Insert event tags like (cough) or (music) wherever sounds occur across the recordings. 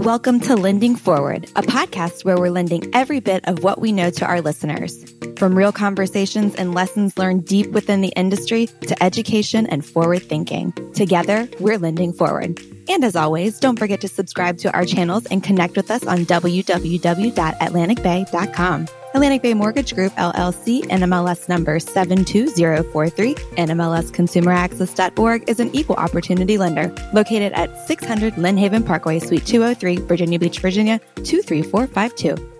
Welcome to Lending Forward, a podcast where we're lending every bit of what we know to our listeners. From real conversations and lessons learned deep within the industry to education and forward thinking. Together, we're lending forward. And as always, don't forget to subscribe to our channels and connect with us on www.atlanticbay.com. Atlantic Bay Mortgage Group, LLC, NMLS number 72043, NMLSconsumeraccess.org is an equal opportunity lender located at 600 Lynnhaven Parkway, Suite 203, Virginia Beach, Virginia 23452.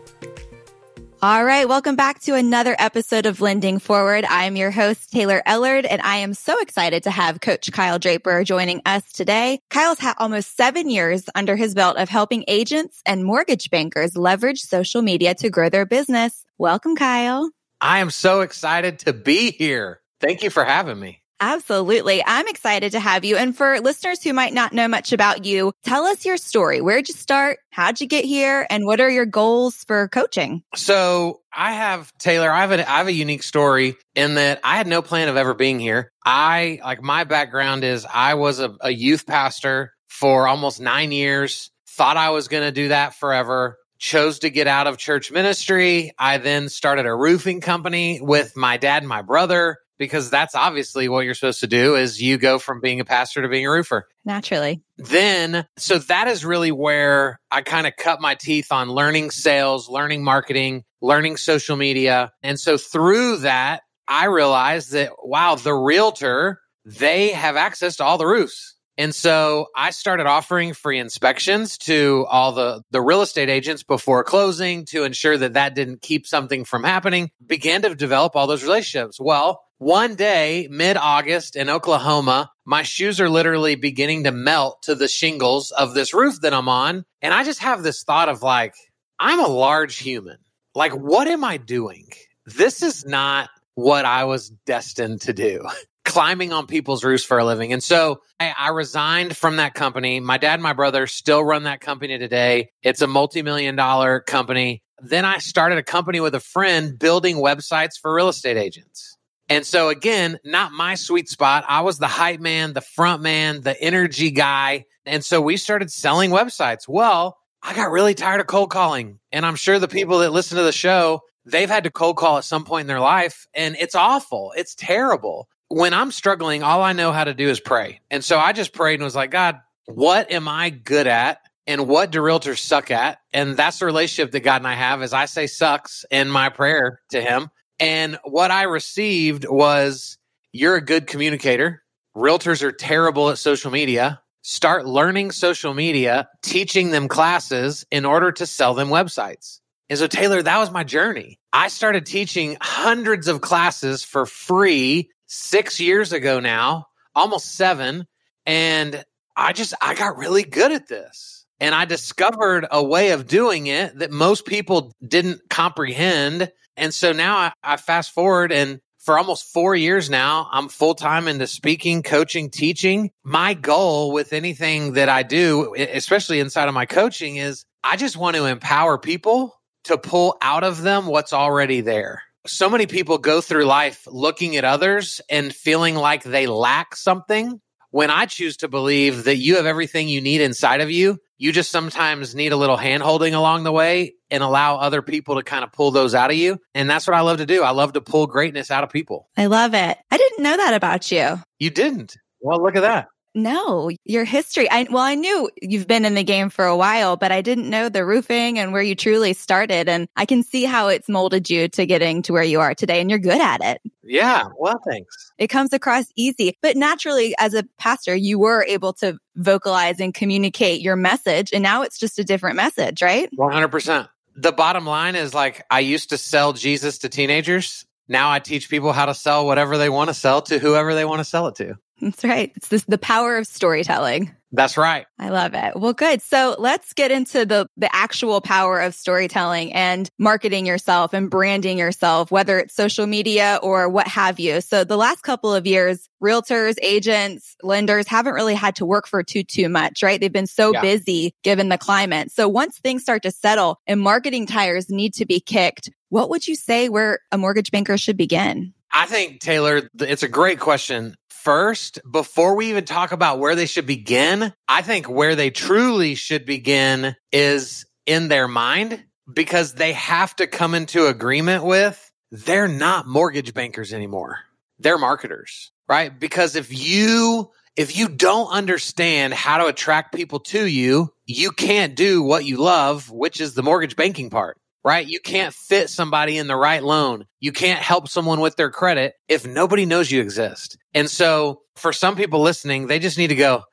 All right. Welcome back to another episode of Lending Forward. I am your host, Taylor Ellard, and I am so excited to have Coach Kyle Draper joining us today. Kyle's had almost seven years under his belt of helping agents and mortgage bankers leverage social media to grow their business. Welcome, Kyle. I am so excited to be here. Thank you for having me. Absolutely. I'm excited to have you. And for listeners who might not know much about you, tell us your story. Where'd you start? How'd you get here? And what are your goals for coaching? So I have Taylor, I have have a unique story in that I had no plan of ever being here. I like my background is I was a, a youth pastor for almost nine years, thought I was going to do that forever chose to get out of church ministry. I then started a roofing company with my dad and my brother because that's obviously what you're supposed to do is you go from being a pastor to being a roofer naturally then so that is really where i kind of cut my teeth on learning sales learning marketing learning social media and so through that i realized that wow the realtor they have access to all the roofs and so I started offering free inspections to all the, the real estate agents before closing to ensure that that didn't keep something from happening. Began to develop all those relationships. Well, one day, mid August in Oklahoma, my shoes are literally beginning to melt to the shingles of this roof that I'm on. And I just have this thought of like, I'm a large human. Like, what am I doing? This is not what I was destined to do. (laughs) Climbing on people's roofs for a living. And so I, I resigned from that company. My dad and my brother still run that company today. It's a multi million dollar company. Then I started a company with a friend building websites for real estate agents. And so again, not my sweet spot. I was the hype man, the front man, the energy guy. And so we started selling websites. Well, I got really tired of cold calling. And I'm sure the people that listen to the show, they've had to cold call at some point in their life. And it's awful. It's terrible. When I'm struggling, all I know how to do is pray. And so I just prayed and was like, God, what am I good at? And what do realtors suck at? And that's the relationship that God and I have is I say sucks in my prayer to him. And what I received was you're a good communicator. Realtors are terrible at social media. Start learning social media, teaching them classes in order to sell them websites. And so, Taylor, that was my journey. I started teaching hundreds of classes for free six years ago now, almost seven. And I just, I got really good at this. And I discovered a way of doing it that most people didn't comprehend and so now I, I fast forward and for almost four years now, I'm full time into speaking, coaching, teaching. My goal with anything that I do, especially inside of my coaching, is I just want to empower people to pull out of them what's already there. So many people go through life looking at others and feeling like they lack something when I choose to believe that you have everything you need inside of you, you just sometimes need a little hand holding along the way and allow other people to kind of pull those out of you. And that's what I love to do. I love to pull greatness out of people. I love it. I didn't know that about you. You didn't. Well, look at that. No, your history. I well, I knew you've been in the game for a while, but I didn't know the roofing and where you truly started. And I can see how it's molded you to getting to where you are today, and you're good at it. Yeah, well, thanks. It comes across easy, but naturally, as a pastor, you were able to vocalize and communicate your message, and now it's just a different message, right? One hundred percent. The bottom line is like I used to sell Jesus to teenagers. Now I teach people how to sell whatever they want to sell to whoever they want to sell it to. That's right. It's this the power of storytelling. That's right. I love it. Well, good. So let's get into the the actual power of storytelling and marketing yourself and branding yourself, whether it's social media or what have you. So the last couple of years, realtors, agents, lenders haven't really had to work for too too much, right? They've been so yeah. busy given the climate. So once things start to settle and marketing tires need to be kicked, what would you say where a mortgage banker should begin? I think, Taylor, it's a great question. First, before we even talk about where they should begin, I think where they truly should begin is in their mind because they have to come into agreement with they're not mortgage bankers anymore. They're marketers, right? Because if you if you don't understand how to attract people to you, you can't do what you love, which is the mortgage banking part, right? You can't fit somebody in the right loan. You can't help someone with their credit if nobody knows you exist. And so for some people listening, they just need to go,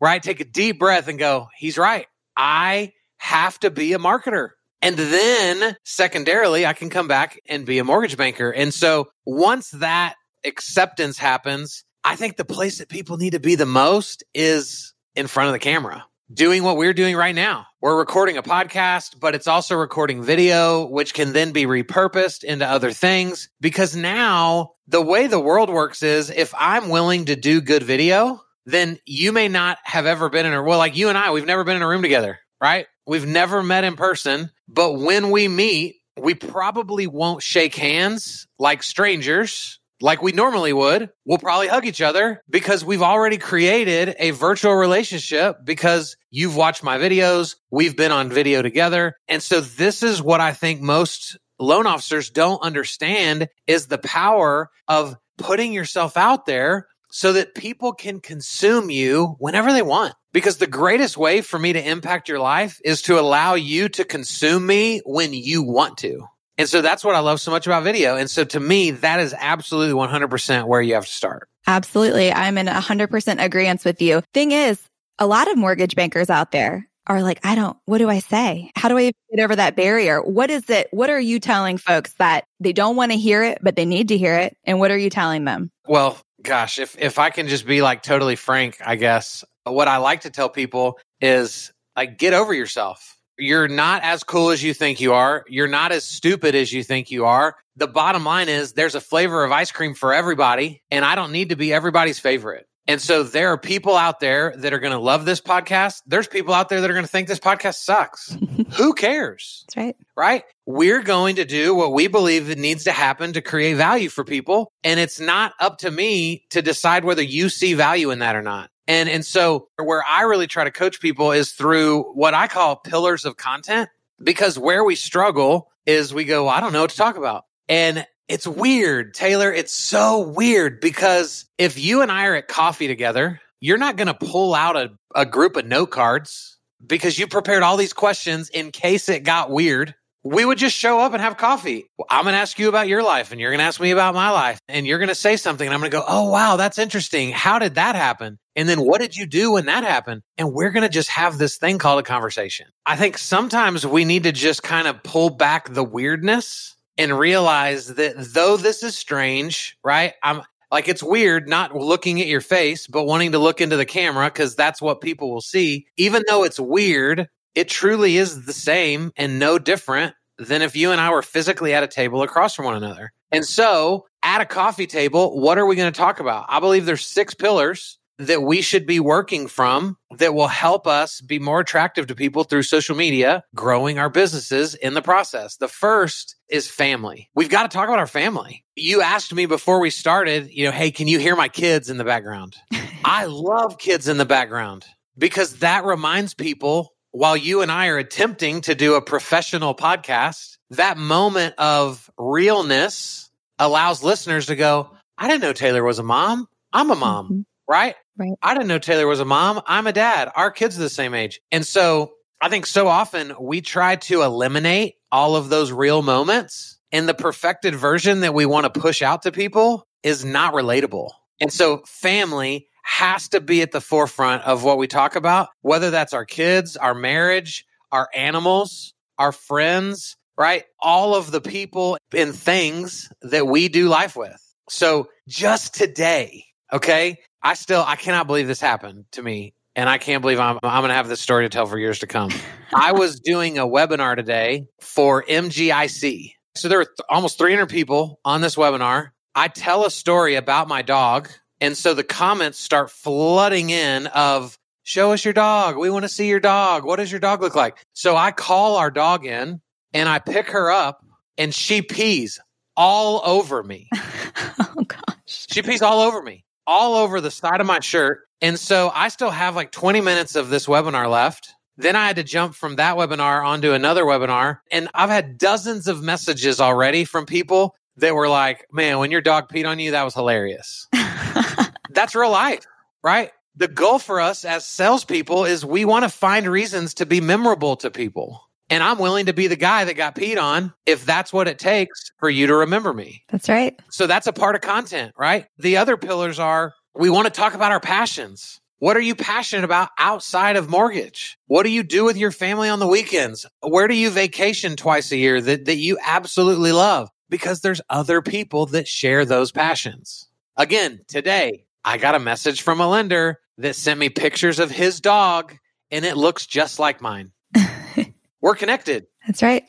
right? Take a deep breath and go, he's right. I have to be a marketer. And then secondarily, I can come back and be a mortgage banker. And so once that acceptance happens, I think the place that people need to be the most is in front of the camera, doing what we're doing right now. We're recording a podcast, but it's also recording video, which can then be repurposed into other things. Because now the way the world works is if I'm willing to do good video, then you may not have ever been in a, well, like you and I, we've never been in a room together, right? We've never met in person, but when we meet, we probably won't shake hands like strangers like we normally would. We'll probably hug each other because we've already created a virtual relationship because you've watched my videos. We've been on video together. And so this is what I think most loan officers don't understand is the power of putting yourself out there so that people can consume you whenever they want. Because the greatest way for me to impact your life is to allow you to consume me when you want to. And so that's what I love so much about video. And so to me, that is absolutely 100% where you have to start. Absolutely. I'm in 100% agreement with you. Thing is, a lot of mortgage bankers out there are like, I don't, what do I say? How do I get over that barrier? What is it? What are you telling folks that they don't want to hear it, but they need to hear it? And what are you telling them? Well, gosh, if, if I can just be like totally frank, I guess what I like to tell people is like, get over yourself. You're not as cool as you think you are. You're not as stupid as you think you are. The bottom line is there's a flavor of ice cream for everybody, and I don't need to be everybody's favorite. And so there are people out there that are going to love this podcast. There's people out there that are going to think this podcast sucks. (laughs) Who cares? That's right. Right? We're going to do what we believe needs to happen to create value for people. And it's not up to me to decide whether you see value in that or not. And and so where I really try to coach people is through what I call pillars of content because where we struggle is we go, I don't know what to talk about. And it's weird, Taylor. It's so weird because if you and I are at coffee together, you're not going to pull out a, a group of note cards because you prepared all these questions in case it got weird we would just show up and have coffee. I'm going to ask you about your life and you're going to ask me about my life and you're going to say something and I'm going to go, Oh, wow, that's interesting. How did that happen? And then what did you do when that happened? And we're going to just have this thing called a conversation. I think sometimes we need to just kind of pull back the weirdness and realize that though this is strange, right? I'm like, it's weird not looking at your face, but wanting to look into the camera because that's what people will see. Even though it's weird, it truly is the same and no different than if you and I were physically at a table across from one another. And so, at a coffee table, what are we going to talk about? I believe there's six pillars that we should be working from that will help us be more attractive to people through social media, growing our businesses in the process. The first is family. We've got to talk about our family. You asked me before we started, you know, hey, can you hear my kids in the background? (laughs) I love kids in the background because that reminds people while you and I are attempting to do a professional podcast, that moment of realness allows listeners to go, I didn't know Taylor was a mom. I'm a mom, mm-hmm. right? Right. I didn't know Taylor was a mom. I'm a dad. Our kids are the same age. And so I think so often we try to eliminate all of those real moments. And the perfected version that we want to push out to people is not relatable. And so family has to be at the forefront of what we talk about, whether that's our kids, our marriage, our animals, our friends, right? All of the people and things that we do life with. So just today, okay, I still, I cannot believe this happened to me. And I can't believe I'm, I'm going to have this story to tell for years to come. (laughs) I was doing a webinar today for MGIC. So there were th- almost 300 people on this webinar. I tell a story about my dog and so the comments start flooding in of, show us your dog. We want to see your dog. What does your dog look like? So I call our dog in and I pick her up and she pees all over me. (laughs) oh gosh. She pees all over me, all over the side of my shirt. And so I still have like 20 minutes of this webinar left. Then I had to jump from that webinar onto another webinar. And I've had dozens of messages already from people that were like, man, when your dog peed on you, that was hilarious. (laughs) That's real life, right? The goal for us as salespeople is we want to find reasons to be memorable to people. And I'm willing to be the guy that got peed on if that's what it takes for you to remember me. That's right. So that's a part of content, right? The other pillars are we want to talk about our passions. What are you passionate about outside of mortgage? What do you do with your family on the weekends? Where do you vacation twice a year that, that you absolutely love? Because there's other people that share those passions. Again, today, I got a message from a lender that sent me pictures of his dog and it looks just like mine. (laughs) we're connected. That's right.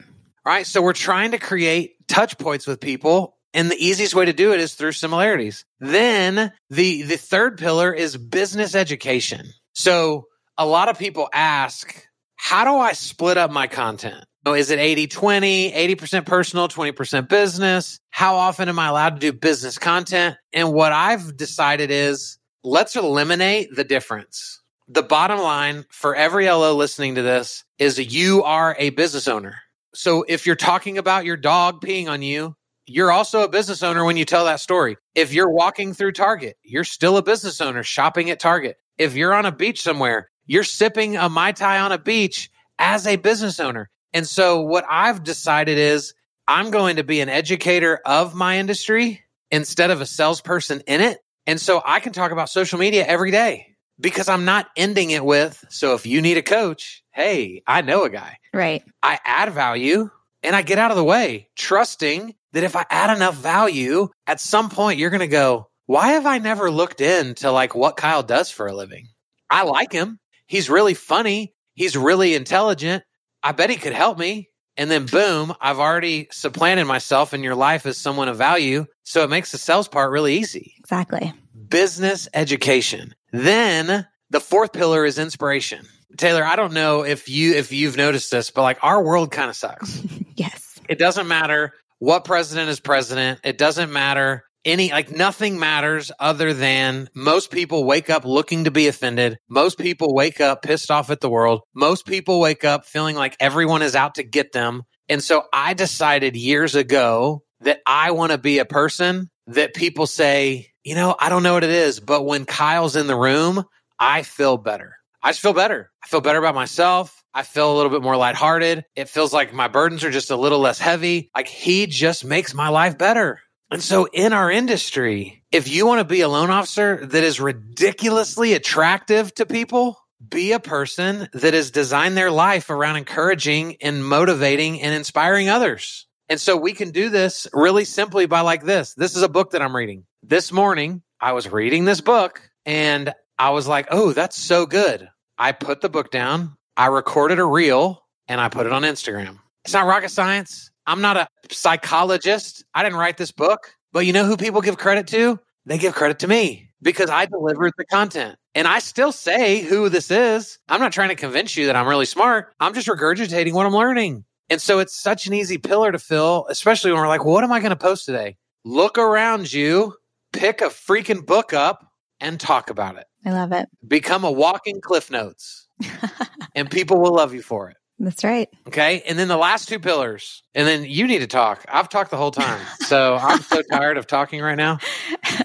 All right. So we're trying to create touch points with people. And the easiest way to do it is through similarities. Then the, the third pillar is business education. So a lot of people ask, how do I split up my content? Is it 80 20, 80% personal, 20% business? How often am I allowed to do business content? And what I've decided is let's eliminate the difference. The bottom line for every LO listening to this is you are a business owner. So if you're talking about your dog peeing on you, you're also a business owner when you tell that story. If you're walking through Target, you're still a business owner shopping at Target. If you're on a beach somewhere, you're sipping a Mai Tai on a beach as a business owner. And so what I've decided is I'm going to be an educator of my industry instead of a salesperson in it. And so I can talk about social media every day because I'm not ending it with, so if you need a coach, hey, I know a guy. Right. I add value and I get out of the way, trusting that if I add enough value, at some point you're going to go, why have I never looked into like what Kyle does for a living? I like him. He's really funny. He's really intelligent. I bet he could help me. And then boom, I've already supplanted myself in your life as someone of value. So it makes the sales part really easy. Exactly. Business education. Then the fourth pillar is inspiration. Taylor, I don't know if you if you've noticed this, but like our world kind of sucks. (laughs) yes. It doesn't matter what president is president. It doesn't matter any like nothing matters other than most people wake up looking to be offended. Most people wake up pissed off at the world. Most people wake up feeling like everyone is out to get them. And so I decided years ago that I want to be a person that people say, you know, I don't know what it is, but when Kyle's in the room, I feel better. I just feel better. I feel better about myself. I feel a little bit more lighthearted. It feels like my burdens are just a little less heavy. Like he just makes my life better. And so in our industry, if you want to be a loan officer that is ridiculously attractive to people, be a person that has designed their life around encouraging and motivating and inspiring others. And so we can do this really simply by like this. This is a book that I'm reading. This morning, I was reading this book and I was like, oh, that's so good. I put the book down, I recorded a reel, and I put it on Instagram. It's not rocket science. I'm not a psychologist. I didn't write this book, but you know who people give credit to? They give credit to me because I delivered the content. And I still say who this is. I'm not trying to convince you that I'm really smart. I'm just regurgitating what I'm learning. And so it's such an easy pillar to fill, especially when we're like, well, what am I going to post today? Look around you, pick a freaking book up and talk about it. I love it. Become a walking cliff notes (laughs) and people will love you for it. That's right. Okay. And then the last two pillars, and then you need to talk. I've talked the whole time. So I'm so (laughs) tired of talking right now.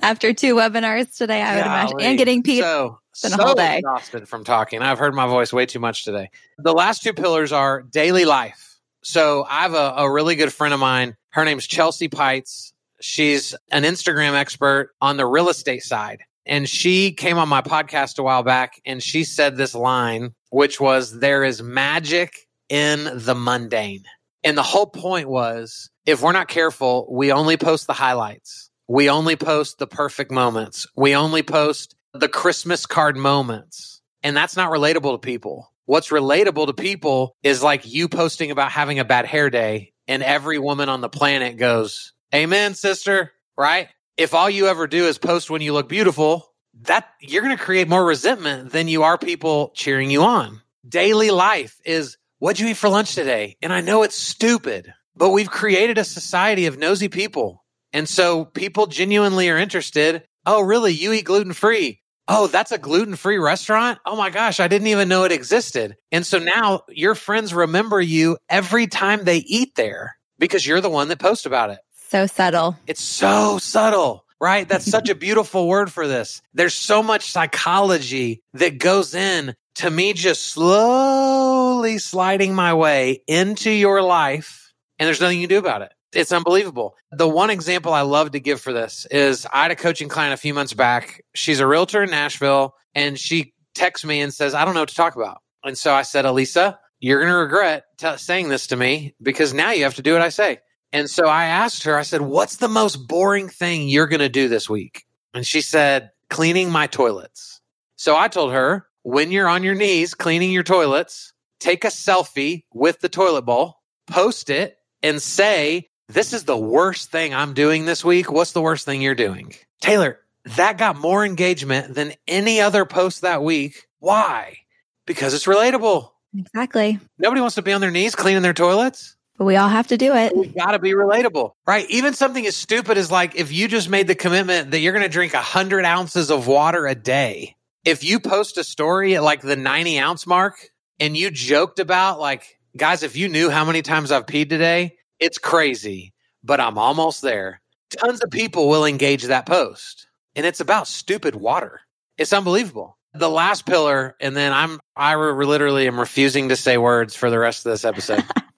After two webinars today, I would imagine, and getting people. So, been so a whole day. exhausted from talking. I've heard my voice way too much today. The last two pillars are daily life. So I have a, a really good friend of mine. Her name's Chelsea Peitz. She's an Instagram expert on the real estate side. And she came on my podcast a while back and she said this line, which was, There is magic in the mundane. And the whole point was, if we're not careful, we only post the highlights. We only post the perfect moments. We only post the Christmas card moments. And that's not relatable to people. What's relatable to people is like you posting about having a bad hair day and every woman on the planet goes, Amen, sister, right? If all you ever do is post when you look beautiful, that you're going to create more resentment than you are people cheering you on. Daily life is what'd you eat for lunch today? And I know it's stupid. But we've created a society of nosy people. And so people genuinely are interested. Oh, really? You eat gluten free? Oh, that's a gluten free restaurant? Oh my gosh, I didn't even know it existed. And so now your friends remember you every time they eat there because you're the one that posts about it. So subtle. It's so subtle, right? That's such a beautiful word for this. There's so much psychology that goes in to me just slowly sliding my way into your life, and there's nothing you can do about it. It's unbelievable. The one example I love to give for this is I had a coaching client a few months back. She's a realtor in Nashville, and she texts me and says, I don't know what to talk about. And so I said, Elisa, you're going to regret t- saying this to me because now you have to do what I say. And so I asked her, I said, What's the most boring thing you're going to do this week? And she said, Cleaning my toilets. So I told her, When you're on your knees cleaning your toilets, take a selfie with the toilet bowl, post it, and say, This is the worst thing I'm doing this week. What's the worst thing you're doing? Taylor, that got more engagement than any other post that week. Why? Because it's relatable. Exactly. Nobody wants to be on their knees cleaning their toilets. But we all have to do it. We got to be relatable, right? Even something as stupid as like if you just made the commitment that you're going to drink 100 ounces of water a day. If you post a story at like the 90 ounce mark and you joked about, like, guys, if you knew how many times I've peed today, it's crazy, but I'm almost there. Tons of people will engage that post. And it's about stupid water. It's unbelievable. The last pillar, and then I'm, I re- literally am refusing to say words for the rest of this episode. (laughs)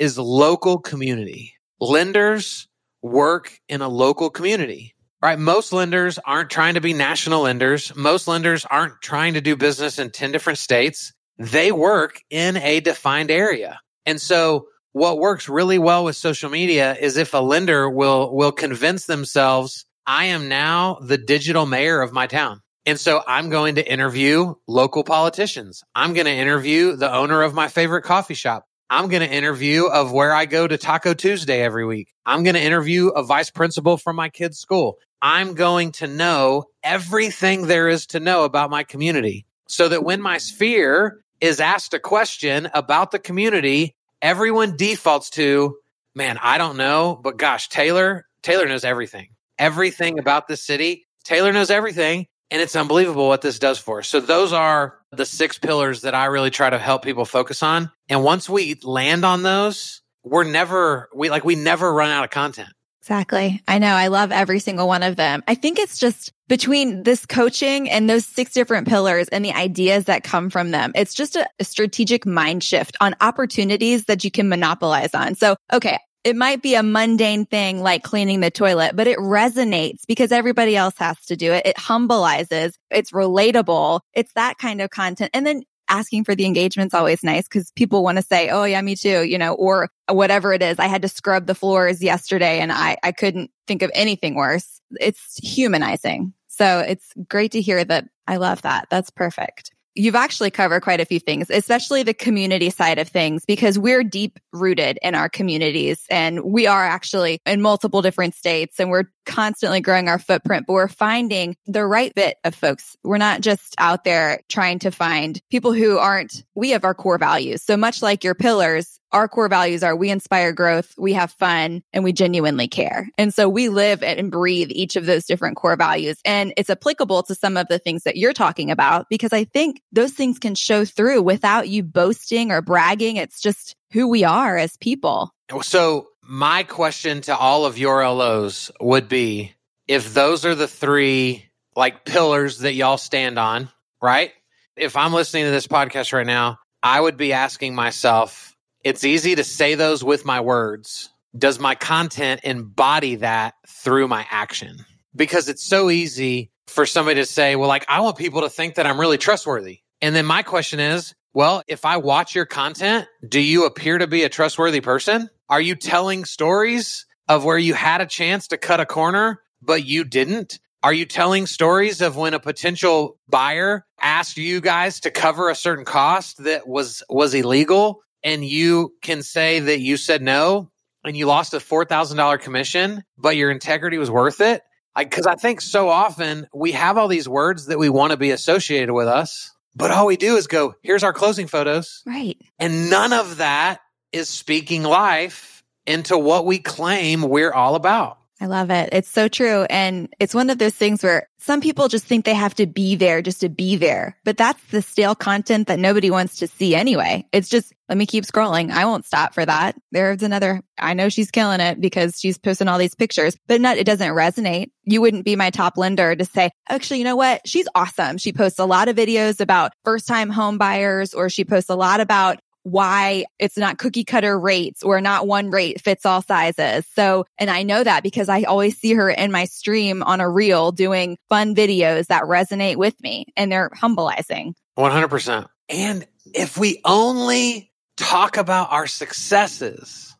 is local community. Lenders work in a local community, right? Most lenders aren't trying to be national lenders. Most lenders aren't trying to do business in 10 different states. They work in a defined area. And so what works really well with social media is if a lender will, will convince themselves, I am now the digital mayor of my town. And so I'm going to interview local politicians. I'm going to interview the owner of my favorite coffee shop. I'm going to interview of where I go to Taco Tuesday every week. I'm going to interview a vice principal from my kid's school. I'm going to know everything there is to know about my community so that when my sphere is asked a question about the community, everyone defaults to, man, I don't know, but gosh, Taylor, Taylor knows everything. Everything about the city. Taylor knows everything. And it's unbelievable what this does for us. So those are the six pillars that I really try to help people focus on. And once we land on those, we're never, we like, we never run out of content. Exactly. I know. I love every single one of them. I think it's just between this coaching and those six different pillars and the ideas that come from them. It's just a, a, strategic mind shift on opportunities that you can monopolize on. So, okay. It might be a mundane thing like cleaning the toilet, but it resonates because everybody else has to do it. It humbleizes. It's relatable. It's that kind of content. And then asking for the engagement's always nice because people want to say, Oh yeah, me too, you know, or whatever it is. I had to scrub the floors yesterday and I, I couldn't think of anything worse. It's humanizing. So it's great to hear that. I love that. That's perfect. You've actually covered quite a few things, especially the community side of things, because we're deep rooted in our communities and we are actually in multiple different states and we're constantly growing our footprint, but we're finding the right bit of folks. We're not just out there trying to find people who aren't, we have our core values. So much like your pillars, our core values are we inspire growth, we have fun, and we genuinely care. And so we live and breathe each of those different core values. And it's applicable to some of the things that you're talking about because I think those things can show through without you boasting or bragging. It's just who we are as people. So, my question to all of your LOs would be if those are the three like pillars that y'all stand on, right? If I'm listening to this podcast right now, I would be asking myself, it's easy to say those with my words. Does my content embody that through my action? Because it's so easy for somebody to say, well, like, I want people to think that I'm really trustworthy. And then my question is, well, if I watch your content, do you appear to be a trustworthy person? Are you telling stories of where you had a chance to cut a corner, but you didn't? Are you telling stories of when a potential buyer asked you guys to cover a certain cost that was was illegal and you can say that you said no and you lost a $4,000 commission, but your integrity was worth it. Because I, I think so often we have all these words that we want to be associated with us, but all we do is go, here's our closing photos. Right. And none of that is speaking life into what we claim we're all about. I love it. It's so true. And it's one of those things where some people just think they have to be there just to be there. But that's the stale content that nobody wants to see anyway. It's just, let me keep scrolling. I won't stop for that. There's another, I know she's killing it because she's posting all these pictures, but not, it doesn't resonate. You wouldn't be my top lender to say, actually, you know what? She's awesome. She posts a lot of videos about first time home buyers or she posts a lot about why it's not cookie cutter rates or not one rate fits all sizes. So, and I know that because I always see her in my stream on a reel doing fun videos that resonate with me and they're humbleizing. 100%. And if we only talk about our successes,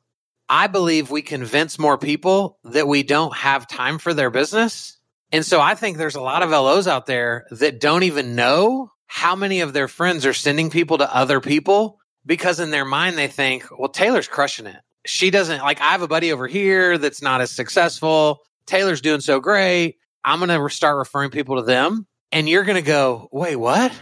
I believe we convince more people that we don't have time for their business. And so I think there's a lot of LOs out there that don't even know how many of their friends are sending people to other people because in their mind they think, well, Taylor's crushing it. She doesn't like, I have a buddy over here that's not as successful. Taylor's doing so great. I'm going to start referring people to them. And you're going to go, wait, what?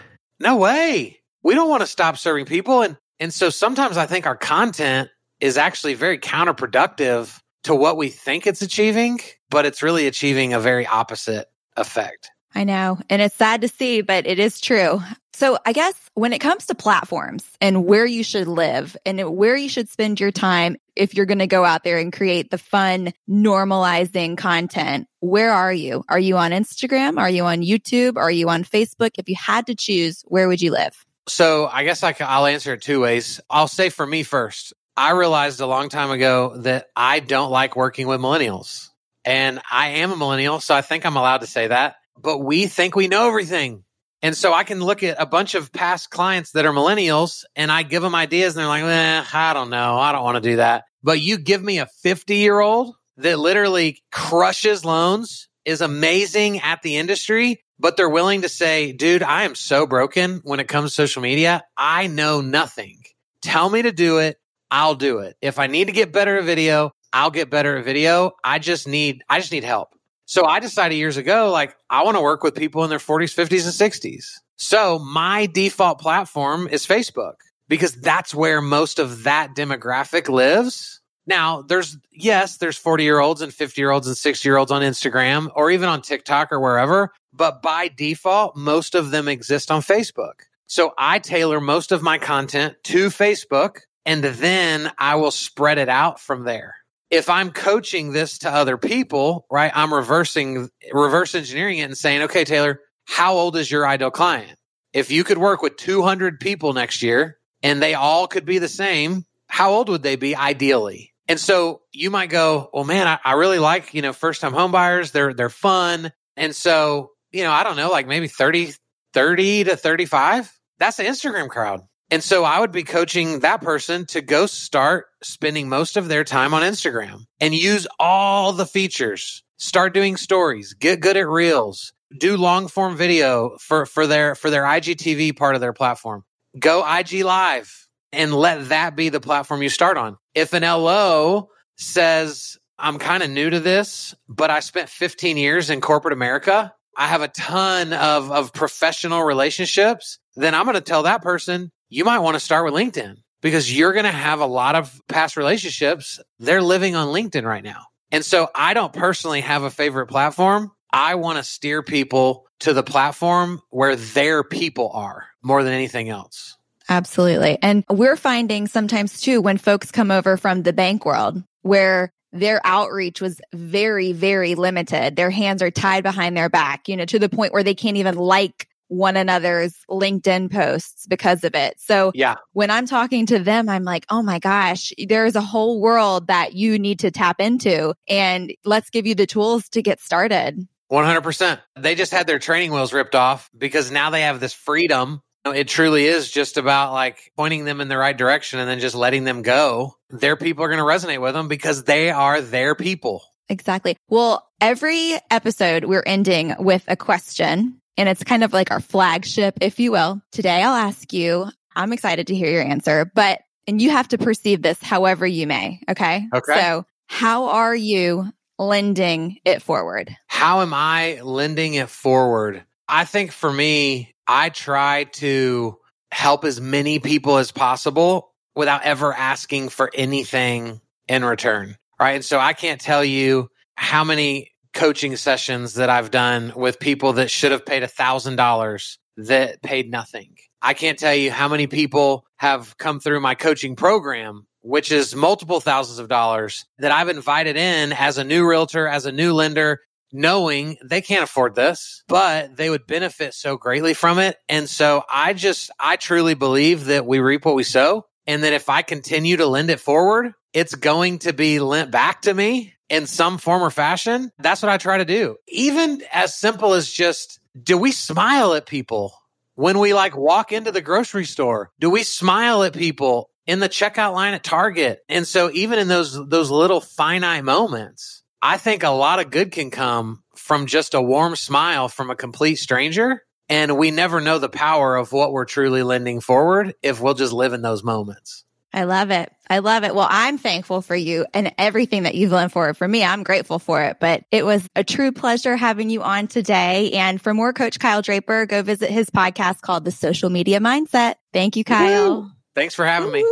No way. We don't want to stop serving people. And, and so sometimes I think our content is actually very counterproductive to what we think it's achieving, but it's really achieving a very opposite effect. I know. And it's sad to see, but it is true. So I guess when it comes to platforms and where you should live and where you should spend your time, if you're going to go out there and create the fun, normalizing content, where are you? Are you on Instagram? Are you on YouTube? Are you on Facebook? If you had to choose, where would you live? So I guess I will answer it two ways. I'll say for me first, I realized a long time ago that I don't like working with millennials. And I am a millennial, so I think I'm allowed to say that but we think we know everything. And so I can look at a bunch of past clients that are millennials and I give them ideas and they're like, eh, I don't know. I don't want to do that. But you give me a 50 year old that literally crushes loans, is amazing at the industry, but they're willing to say, dude, I am so broken when it comes to social media. I know nothing. Tell me to do it. I'll do it. If I need to get better at video, I'll get better at video. I just need, I just need help. So I decided years ago, like, I want to work with people in their 40s, 50s, and 60s. So my default platform is Facebook because that's where most of that demographic lives. Now, there's, yes, there's 40 year olds and 50 year olds and 60 year olds on Instagram or even on TikTok or wherever. But by default, most of them exist on Facebook. So I tailor most of my content to Facebook and then I will spread it out from there if I'm coaching this to other people, right, I'm reversing, reverse engineering it and saying, okay, Taylor, how old is your ideal client? If you could work with 200 people next year and they all could be the same, how old would they be ideally? And so you might go, well, man, I, I really like, you know, first time homebuyers. They're, they're fun. And so, you know, I don't know, like maybe 30, 30 to 35. That's the Instagram crowd. And so I would be coaching that person to go start spending most of their time on Instagram and use all the features. Start doing stories, get good at reels, do long form video for, for their, for their IGTV part of their platform. Go IG live and let that be the platform you start on. If an LO says, I'm kind of new to this, but I spent 15 years in corporate America. I have a ton of, of professional relationships. Then I'm going to tell that person, you might want to start with LinkedIn because you're going to have a lot of past relationships. They're living on LinkedIn right now. And so I don't personally have a favorite platform. I want to steer people to the platform where their people are more than anything else. Absolutely. And we're finding sometimes too when folks come over from the bank world where their outreach was very, very limited. Their hands are tied behind their back, you know, to the point where they can't even like one another's LinkedIn posts because of it. So yeah. when I'm talking to them, I'm like, oh my gosh, there's a whole world that you need to tap into and let's give you the tools to get started. 100%. They just had their training wheels ripped off because now they have this freedom. It truly is just about like pointing them in the right direction and then just letting them go. Their people are going to resonate with them because they are their people. Exactly. Well, every episode we're ending with a question and it's kind of like our flagship, if you will. Today I'll ask you, I'm excited to hear your answer, but, and you have to perceive this however you may. Okay. Okay. So how are you lending it forward? How am I lending it forward? I think for me, I try to help as many people as possible without ever asking for anything in return. Right. And so I can't tell you how many coaching sessions that I've done with people that should have paid a thousand dollars that paid nothing. I can't tell you how many people have come through my coaching program, which is multiple thousands of dollars that I've invited in as a new realtor, as a new lender, knowing they can't afford this, but they would benefit so greatly from it. And so I just, I truly believe that we reap what we sow. And that if I continue to lend it forward, it's going to be lent back to me in some form or fashion. That's what I try to do. Even as simple as just, do we smile at people when we like walk into the grocery store? Do we smile at people in the checkout line at Target? And so even in those, those little finite moments, I think a lot of good can come from just a warm smile from a complete stranger. And we never know the power of what we're truly lending forward if we'll just live in those moments. I love it. I love it. Well, I'm thankful for you and everything that you've lent forward for me. I'm grateful for it, but it was a true pleasure having you on today. And for more Coach Kyle Draper, go visit his podcast called The Social Media Mindset. Thank you, Kyle. Woo-hoo. Thanks for having me.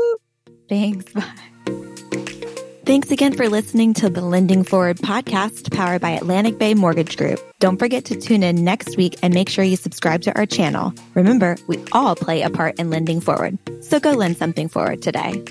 Thanks. (laughs) Bye. Thanks again for listening to the Lending Forward podcast powered by Atlantic Bay Mortgage Group. Don't forget to tune in next week and make sure you subscribe to our channel. Remember, we all play a part in lending forward. So go lend something forward today.